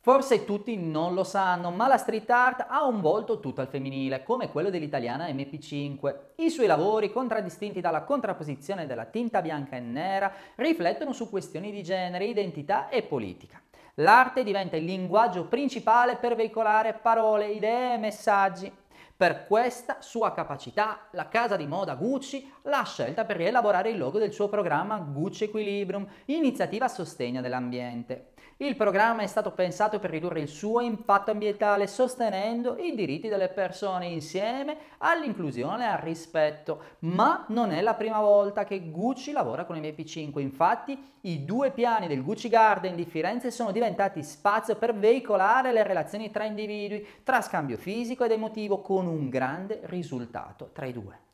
Forse tutti non lo sanno, ma la street art ha un volto tutto al femminile, come quello dell'italiana MP5. I suoi lavori, contraddistinti dalla contrapposizione della tinta bianca e nera, riflettono su questioni di genere, identità e politica. L'arte diventa il linguaggio principale per veicolare parole, idee e messaggi. Per questa sua capacità, la casa di moda Gucci l'ha scelta per rielaborare il logo del suo programma Gucci Equilibrium, iniziativa a sostegno dell'ambiente. Il programma è stato pensato per ridurre il suo impatto ambientale sostenendo i diritti delle persone insieme all'inclusione e al rispetto. Ma non è la prima volta che Gucci lavora con il MP5, infatti i due piani del Gucci Garden di Firenze sono diventati spazio per veicolare le relazioni tra individui, tra scambio fisico ed emotivo un grande risultato tra i due.